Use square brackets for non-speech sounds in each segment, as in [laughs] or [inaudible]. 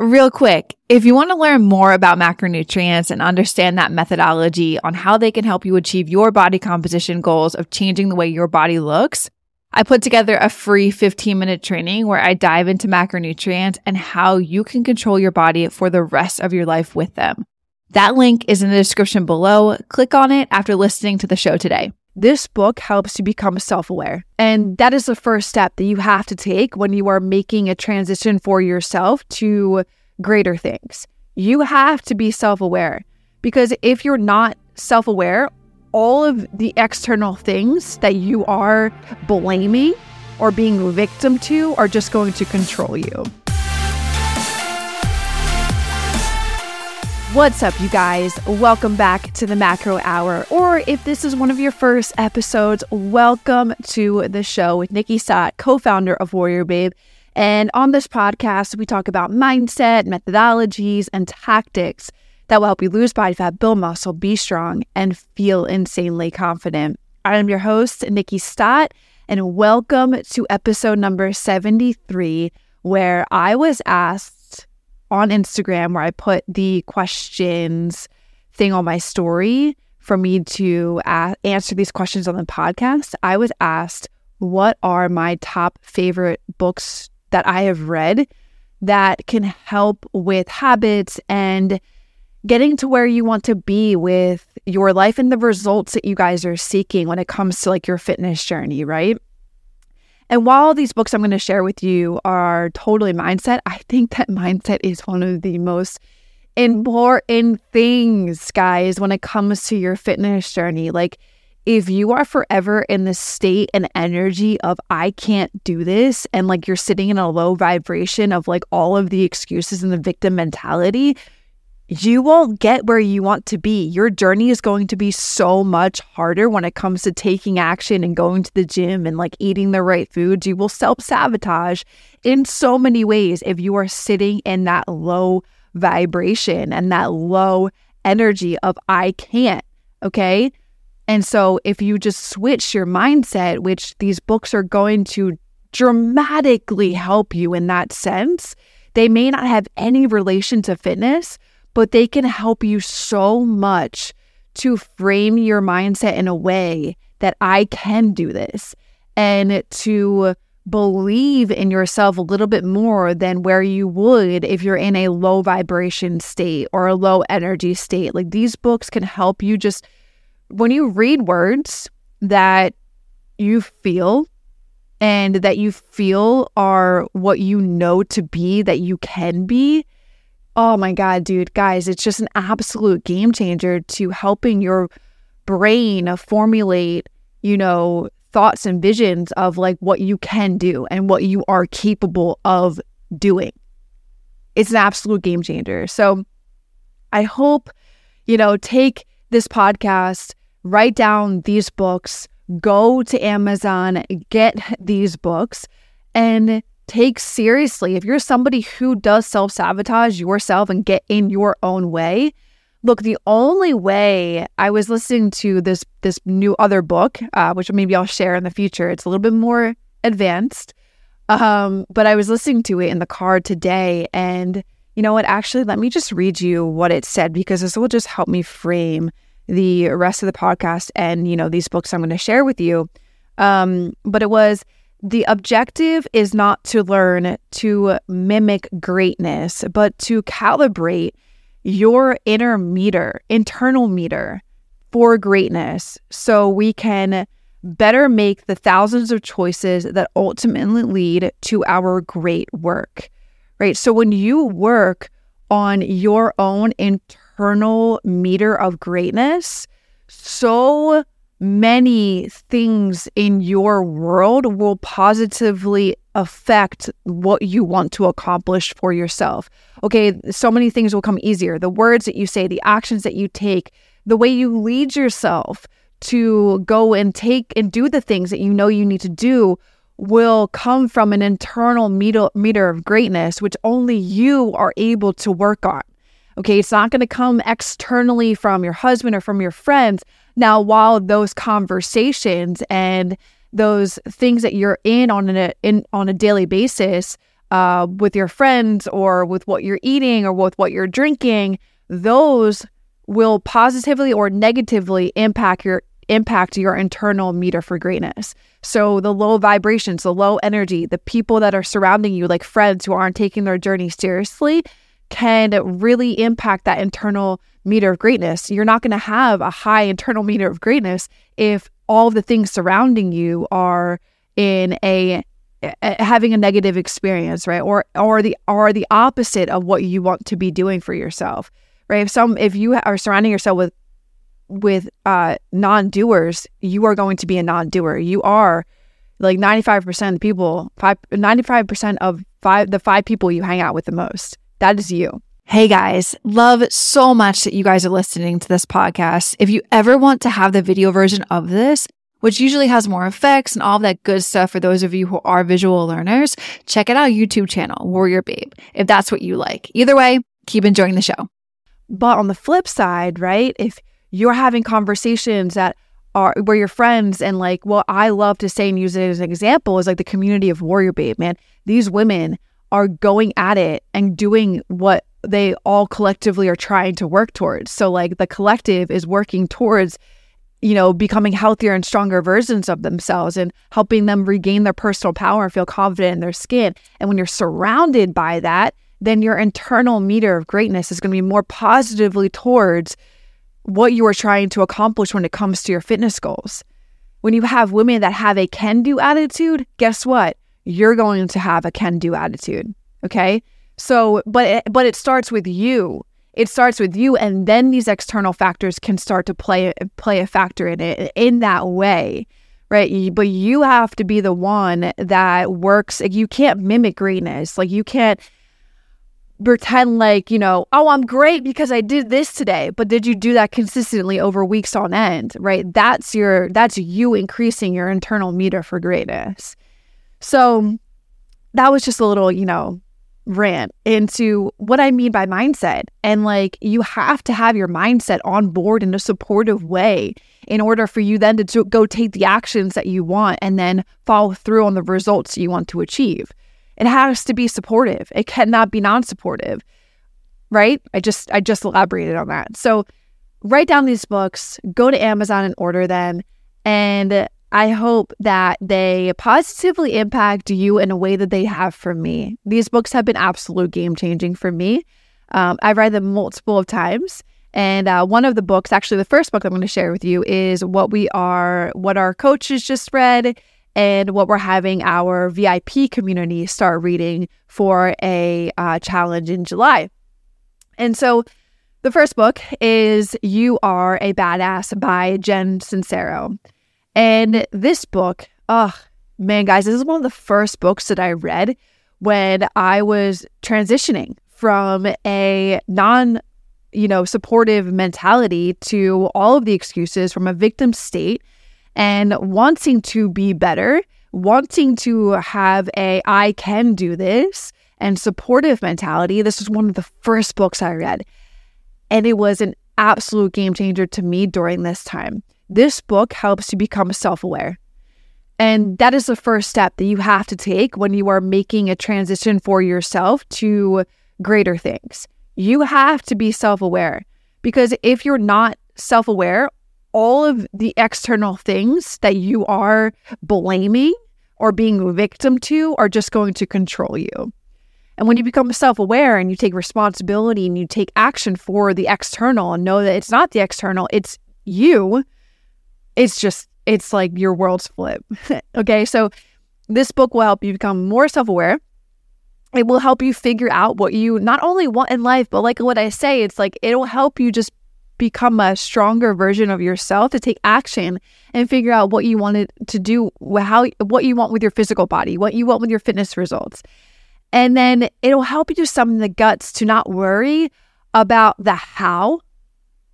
Real quick, if you want to learn more about macronutrients and understand that methodology on how they can help you achieve your body composition goals of changing the way your body looks, I put together a free 15 minute training where I dive into macronutrients and how you can control your body for the rest of your life with them. That link is in the description below. Click on it after listening to the show today. This book helps you become self aware. And that is the first step that you have to take when you are making a transition for yourself to greater things. You have to be self aware because if you're not self aware, all of the external things that you are blaming or being victim to are just going to control you. What's up, you guys? Welcome back to the Macro Hour. Or if this is one of your first episodes, welcome to the show with Nikkiey Stott, co founder of Warrior Babe. And on this podcast, we talk about mindset, methodologies, and tactics that will help you lose body fat, build muscle, be strong, and feel insanely confident. I am your host, Nikkiey Stott, and welcome to episode number 73, where I was asked on Instagram where I put the questions thing on my story for me to a- answer these questions on the podcast, I was asked, What are my top favorite books that I have read that can help with habits and getting to where you want to be with your life and the results that you guys are seeking when it comes to like your fitness journey, right? And while these books I'm going to share with you are totally mindset, I think that mindset is one of the most important things, guys, when it comes to your fitness journey. Like, if you are forever in the state and energy of, I can't do this, and like you're sitting in a low vibration of like all of the excuses and the victim mentality, you won't get where you want to be. Your journey is going to be so much harder when it comes to taking action and going to the gym and like eating the right foods. You will self sabotage in so many ways if you are sitting in that low vibration and that low energy of I can't. Okay. And so if you just switch your mindset, which these books are going to dramatically help you in that sense, they may not have any relation to fitness but they can help you so much to frame your mindset in a way that I can do this and to believe in yourself a little bit more than where you would if you're in a low vibration state or a low energy state. Like these books can help you just when you read words that you feel and that you feel are what you know to be, that you can be Oh my God, dude, guys, it's just an absolute game changer to helping your brain formulate, you know, thoughts and visions of like what you can do and what you are capable of doing. It's an absolute game changer. So I hope, you know, take this podcast, write down these books, go to Amazon, get these books, and take seriously. If you're somebody who does self sabotage yourself and get in your own way, look, the only way I was listening to this this new other book, uh, which maybe I'll share in the future. It's a little bit more advanced, um, but I was listening to it in the car today, and you know what? Actually, let me just read you what it said because this will just help me frame the rest of the podcast and you know these books I'm going to share with you. Um, but it was the objective is not to learn to mimic greatness, but to calibrate your inner meter, internal meter for greatness so we can better make the thousands of choices that ultimately lead to our great work. Right? So when you work on your own internal meter of greatness, so many things in your world will positively affect what you want to accomplish for yourself. Okay, so many things will come easier. The words that you say, the actions that you take, the way you lead yourself to go and take and do the things that you know you need to do will come from an internal meter, of greatness, which only you are able to work on. Okay, it's not going to come externally from your husband or from your friends. Now, while those conversations and those things that you're in on a in on a daily basis uh, with your friends or with what you're eating or with what you're drinking, those will positively or negatively impact your impact your internal meter for greatness. So the low vibrations, the low energy, the people that are surrounding you, like friends who aren't taking their journey seriously, can really impact that internal meter of greatness. You're not going to have a high internal meter of greatness if all the things surrounding you are in a, having a negative experience, right? Or or the or the opposite of what you want to be doing for yourself, right? If some if you are surrounding yourself with with uh, non-doers, you are going to be a non-doer. You are like 95% of the people, five, 95% of five the five people you hang out with the most. That is you. Hey guys, love so much that you guys are listening to this podcast. If you ever want to have the video version of this, which usually has more effects and all that good stuff for those of you who are visual learners, check out our YouTube channel, Warrior Babe, if that's what you like. Either way, keep enjoying the show. But on the flip side, right, if you're having conversations that are where your friends and like what I love to say and use it as an example is like the community of Warrior Babe, man. These women are going at it and doing what they all collectively are trying to work towards. So like the collective is working towards you know, becoming healthier and stronger versions of themselves and helping them regain their personal power and feel confident in their skin. And when you're surrounded by that, then your internal meter of greatness is going to be more positively towards what you are trying to accomplish when it comes to your fitness goals. When you have women that have a can do attitude, guess what? You're going to have a can do attitude. Okay. So, but it, but it starts with you. It starts with you, and then these external factors can start to play play a factor in it in that way, right? But you have to be the one that works. You can't mimic greatness. Like you can't pretend like, you know, oh, I'm great because I did this today. But did you do that consistently over weeks on end, right? That's your, that's you increasing your internal meter for greatness. So that was just a little, you know, rant into what I mean by mindset. And like, you have to have your mindset on board in a supportive way in order for you then to, to go take the actions that you want and then follow through on the results you want to achieve. It has to be supportive. It cannot be non-supportive. Right? I just I just elaborated on that. So write down these books, go to Amazon and order them. And I hope that they positively impact you in a way that they have for me. These books have been absolute game changing for me. Um, I've read them multiple of times. And uh, one of the books, actually, the first book I'm going to share with you is what we are, what our coaches just read and what we're having our VIP community start reading for a uh, challenge in July. And so the first book is You Are a Badass by Jen Sincero. And this book, oh man, guys, this is one of the first books that I read when I was transitioning from a non you know supportive mentality to all of the excuses from a victim state and wanting to be better, wanting to have a I can do this and supportive mentality. This was one of the first books I read. And it was an absolute game changer to me during this time. This book helps you become self aware. And that is the first step that you have to take when you are making a transition for yourself to greater things. You have to be self aware because if you're not self aware, all of the external things that you are blaming or being a victim to are just going to control you. And when you become self aware and you take responsibility and you take action for the external and know that it's not the external, it's you, it's just, it's like your world's flip. [laughs] okay. So this book will help you become more self aware. It will help you figure out what you not only want in life, but like what I say, it's like it'll help you just become a stronger version of yourself to take action and figure out what you wanted to do how what you want with your physical body what you want with your fitness results and then it'll help you to summon the guts to not worry about the how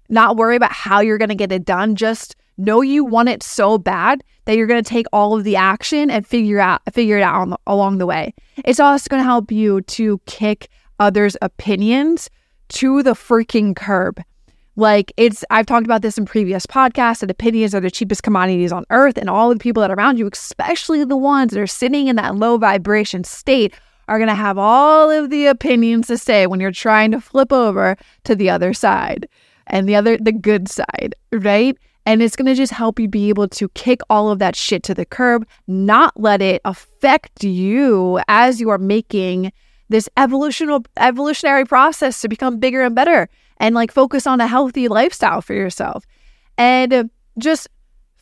not worry about how you're going to get it done just know you want it so bad that you're going to take all of the action and figure out figure it out along the way it's also going to help you to kick others opinions to the freaking curb like it's I've talked about this in previous podcasts that opinions are the cheapest commodities on earth and all the people that are around you, especially the ones that are sitting in that low vibration state, are going to have all of the opinions to say when you're trying to flip over to the other side and the other, the good side, right? And it's going to just help you be able to kick all of that shit to the curb, not let it affect you as you are making this evolutional evolutionary process to become bigger and better and like focus on a healthy lifestyle for yourself. And just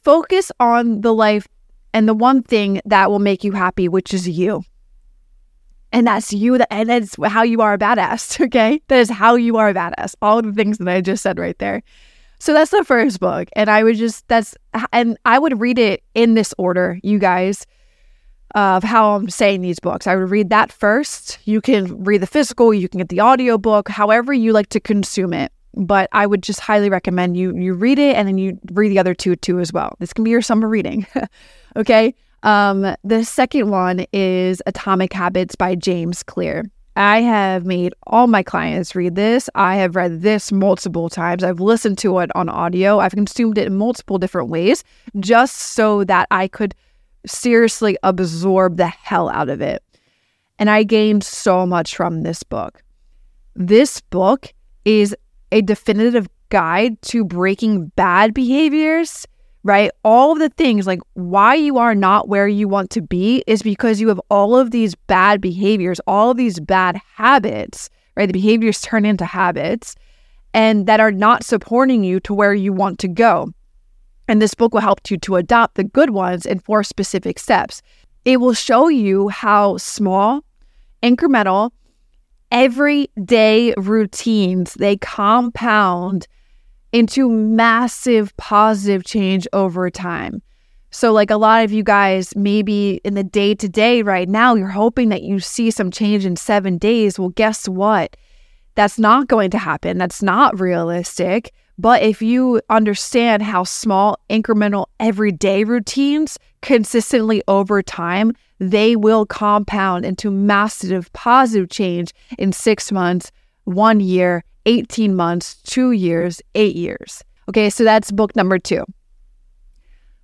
focus on the life and the one thing that will make you happy, which is you. And that's you, that, and that's how you are a badass, [laughs] okay? That is how you are a badass. All the things that I just said right there. So that's the first book. And I would just, that's, and I would read it in this order, you guys, of how I'm saying these books. I would read that first. You can read the physical, you can get the audio book, however you like to consume it but I would just highly recommend you you read it and then you read the other two too as well. This can be your summer reading. [laughs] okay. Um, the second one is Atomic Habits by James Clear. I have made all my clients read this. I have read this multiple times. I've listened to it on audio. I've consumed it in multiple different ways just so that I could seriously absorb the hell out of it. And I gained so much from this book. This book is a definitive guide to breaking bad behaviors, right? All of the things like why you are not where you want to be is because you have all of these bad behaviors, all of these bad habits, right? The behaviors turn into habits and that are not supporting you to where you want to go. And this book will help you to adopt the good ones in four specific steps. It will show you how small, incremental, everyday routines, they compound into massive positive change over time. So, like a lot of you guys, maybe in the day to day right now, you're hoping that you see some change in seven days. Well, guess what? That's not going to happen. That's not realistic. But if you understand how small, incremental, everyday routines consistently over time, they will compound into massive positive change in six months, one year, 18 months, two years, eight years. Okay, so that's book number two.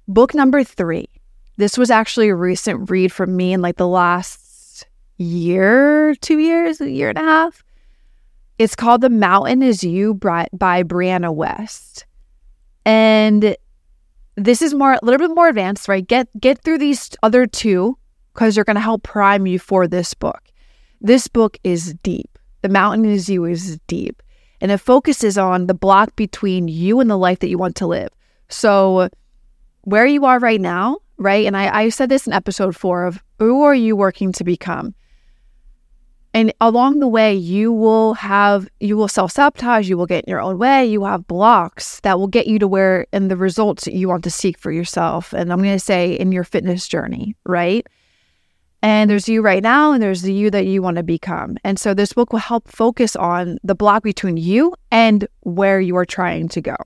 Book number three. This was actually a recent read from me in like the last year, two years, a year and a half. It's called The Mountain Is You by, Brianna Wiest. And this is more a little bit more advanced, right? Get get through these other two because they're going to help prime you for this book. This book is deep. The Mountain Is You is deep. And it focuses on the block between you and the life that you want to live. So where you are right now, right? And I, I said this in episode four of who are you working to become? And along the way, you will have, you will self sabotage, you will get in your own way, you have blocks that will get you to where and the results that you want to seek for yourself. And I'm going to say in your fitness journey, right? And there's you right now, and there's the you that you want to become. And so this book will help focus on the block between you and where you are trying to go.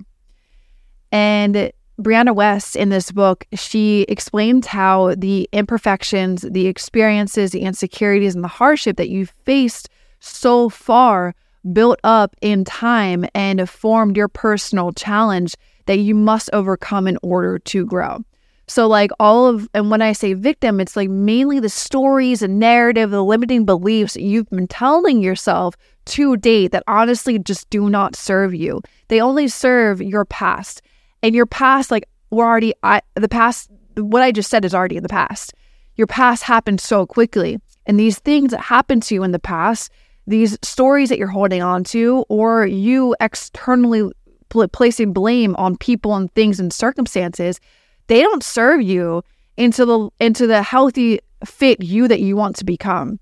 And Brianna Wiest in this book, she explains how the imperfections, the experiences, the insecurities, and the hardship that you've faced so far built up in time and formed your personal challenge that you must overcome in order to grow. So, like all of, and when I say victim, it's like mainly the stories and narrative, the limiting beliefs you've been telling yourself to date that honestly just do not serve you. They only serve your past. And your past like we're already I, the past what i just said is already in the past. Your past happened so quickly. And these things that happened to you in the past these stories that you're holding on to or you externally pl- placing blame on people and things and circumstances they don't serve you into the into the healthy fit you that you want to become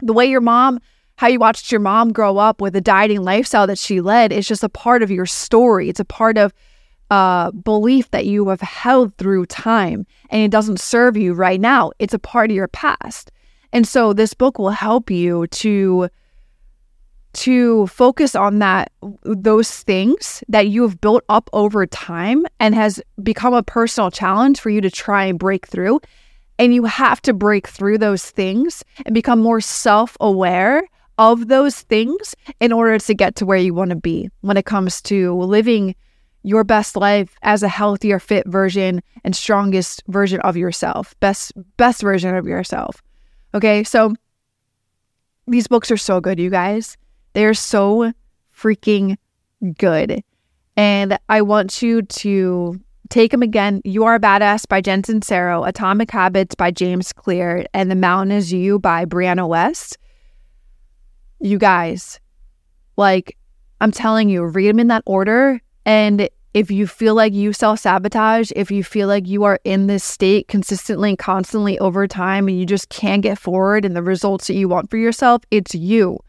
the way your mom how you watched your mom grow up with a dieting lifestyle that she led is just a part of your story it's a part of uh, belief that you have held through time and it doesn't serve you right now. It's a part of your past. And so this book will help you to to focus on that those things that you have built up over time and has become a personal challenge for you to try and break through and you have to break through those things and become more self-aware of those things in order to get to where you want to be when it comes to living your best life as a healthier fit version and strongest version of yourself best best version of yourself okay so these books are so good, you guys. They're so freaking good. And I want you to take them again. You Are a Badass by Jen Sincero, Atomic Habits by James Clear, and The Mountain is You by Brianna Wiest. You guys, like, I'm telling you, read them in that order. And if you feel like you self sabotage, if you feel like you are in this state consistently and constantly over time and you just can't get forward and the results that you want for yourself, it's you.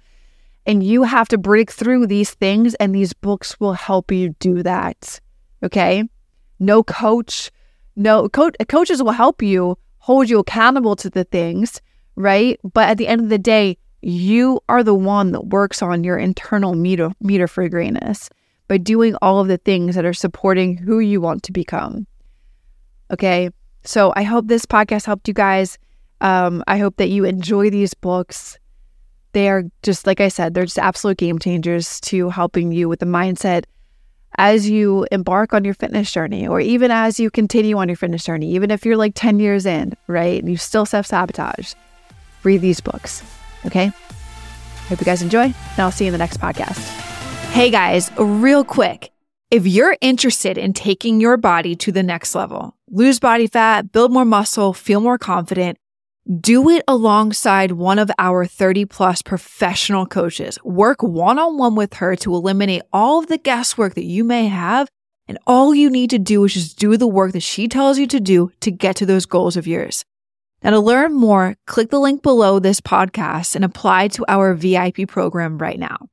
And you have to break through these things, and these books will help you do that. Okay. No coach, no co- coaches will help you hold you accountable to the things, right? But at the end of the day, you are the one that works on your internal meter, meter for greatness by doing all of the things that are supporting who you want to become. Okay. So I hope this podcast helped you guys. Um, I hope that you enjoy these books. They are just, like I said, they're just absolute game changers to helping you with the mindset as you embark on your fitness journey, or even as you continue on your fitness journey, even if you're like 10 years in, right? And you still self sabotage, read these books. Okay. Hope you guys enjoy, and I'll see you in the next podcast. Hey guys, real quick. If you're interested in taking your body to the next level, lose body fat, build more muscle, feel more confident, do it alongside one of our 30 plus professional coaches. Work one on one with her to eliminate all of the guesswork that you may have. And all you need to do is just do the work that she tells you to do to get to those goals of yours. Now, to learn more, click the link below this podcast and apply to our VIP program right now.